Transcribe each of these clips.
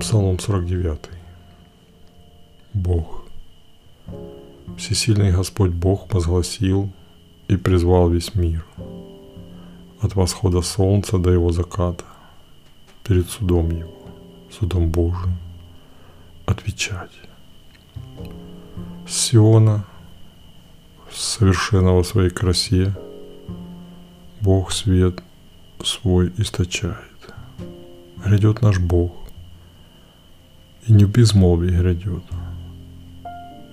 Псалом 49. Бог. Всесильный Господь Бог возгласил и призвал весь мир. От восхода солнца до его заката, перед судом его, судом Божиим, отвечать. Сиона, совершенного своей красе, Бог свет свой источает. Грядет наш Бог, и не в безмолвии грядет.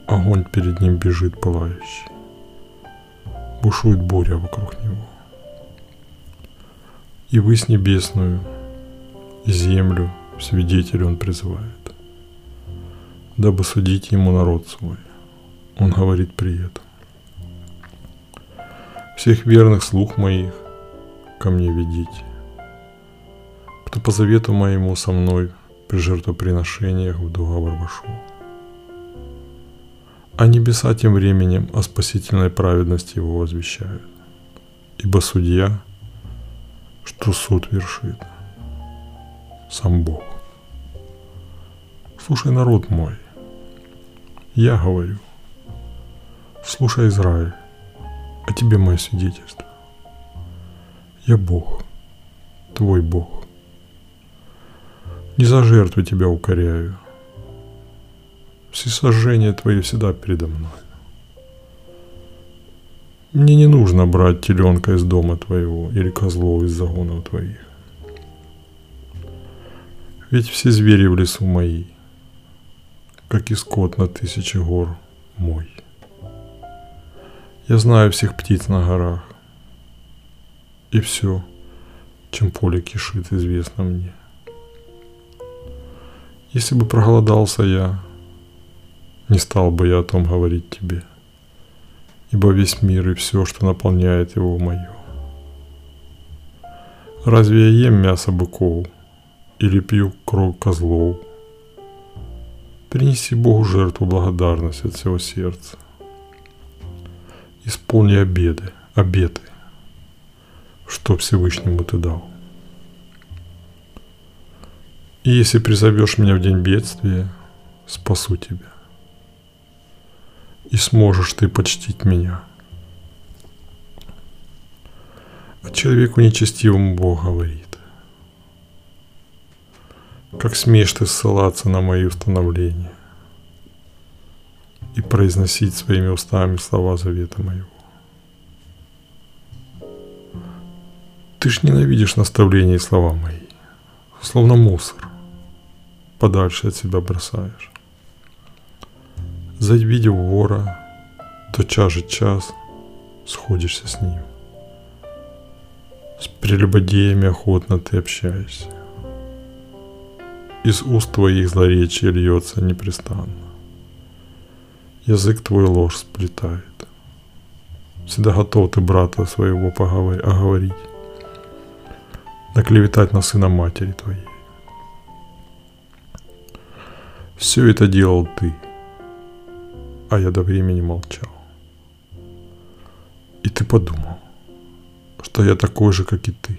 Огонь перед ним бежит пылающий. Бушует буря вокруг него. И высь небесную, и землю свидетель он призывает, дабы судить ему народ свой. Он говорит при этом. Всех верных слух моих ко мне ведите, кто по завету моему со мной жертвоприношениях в договор вошел. А небеса тем временем о спасительной праведности его возвещают. Ибо судья, что суд вершит, сам Бог. Слушай, народ мой, я говорю, слушай, Израиль, о тебе мое свидетельство. Я Бог, твой Бог. Не за жертву тебя укоряю. Все сожжения твои всегда передо мной. Мне не нужно брать теленка из дома твоего или козлов из загонов твоих. Ведь все звери в лесу мои, как и скот на тысячи гор мой. Я знаю всех птиц на горах, и все, чем поле кишит, известно мне. Если бы проголодался я, не стал бы я о том говорить тебе, ибо весь мир и все, что наполняет его, мое. Разве я ем мясо быков или пью кровь козлов? Принеси Богу жертву благодарности от всего сердца. Исполни обеды, обеты, что Всевышнему ты дал. И если призовешь меня в день бедствия, спасу тебя. И сможешь ты почтить меня. А человеку нечестивому Бог говорит. Как смеешь ты ссылаться на мои установления и произносить своими устами слова завета моего. Ты ж ненавидишь наставления и слова мои, словно мусор подальше от себя бросаешь. Завидев вора, то час же час сходишься с ним. С прелюбодеями охотно ты общаешься. Из уст твоих злоречия льется непрестанно. Язык твой ложь сплетает. Всегда готов ты брата своего поговорить, оговорить, наклеветать на сына матери твоей. Все это делал ты, а я до времени молчал. И ты подумал, что я такой же, как и ты.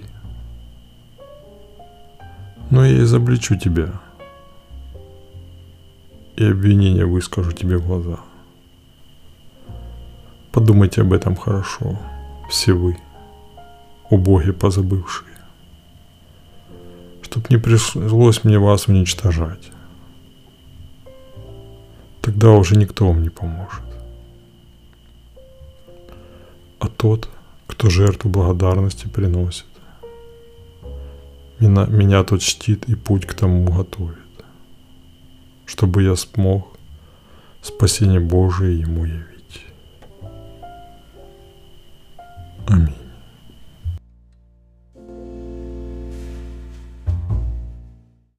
Но я изобличу тебя и обвинения выскажу тебе в глаза. Подумайте об этом хорошо, все вы, о Боге позабывшие, чтоб не пришлось мне вас уничтожать тогда уже никто вам не поможет. А тот, кто жертву благодарности приносит, меня, меня тот чтит и путь к тому готовит, чтобы я смог спасение Божие ему явить.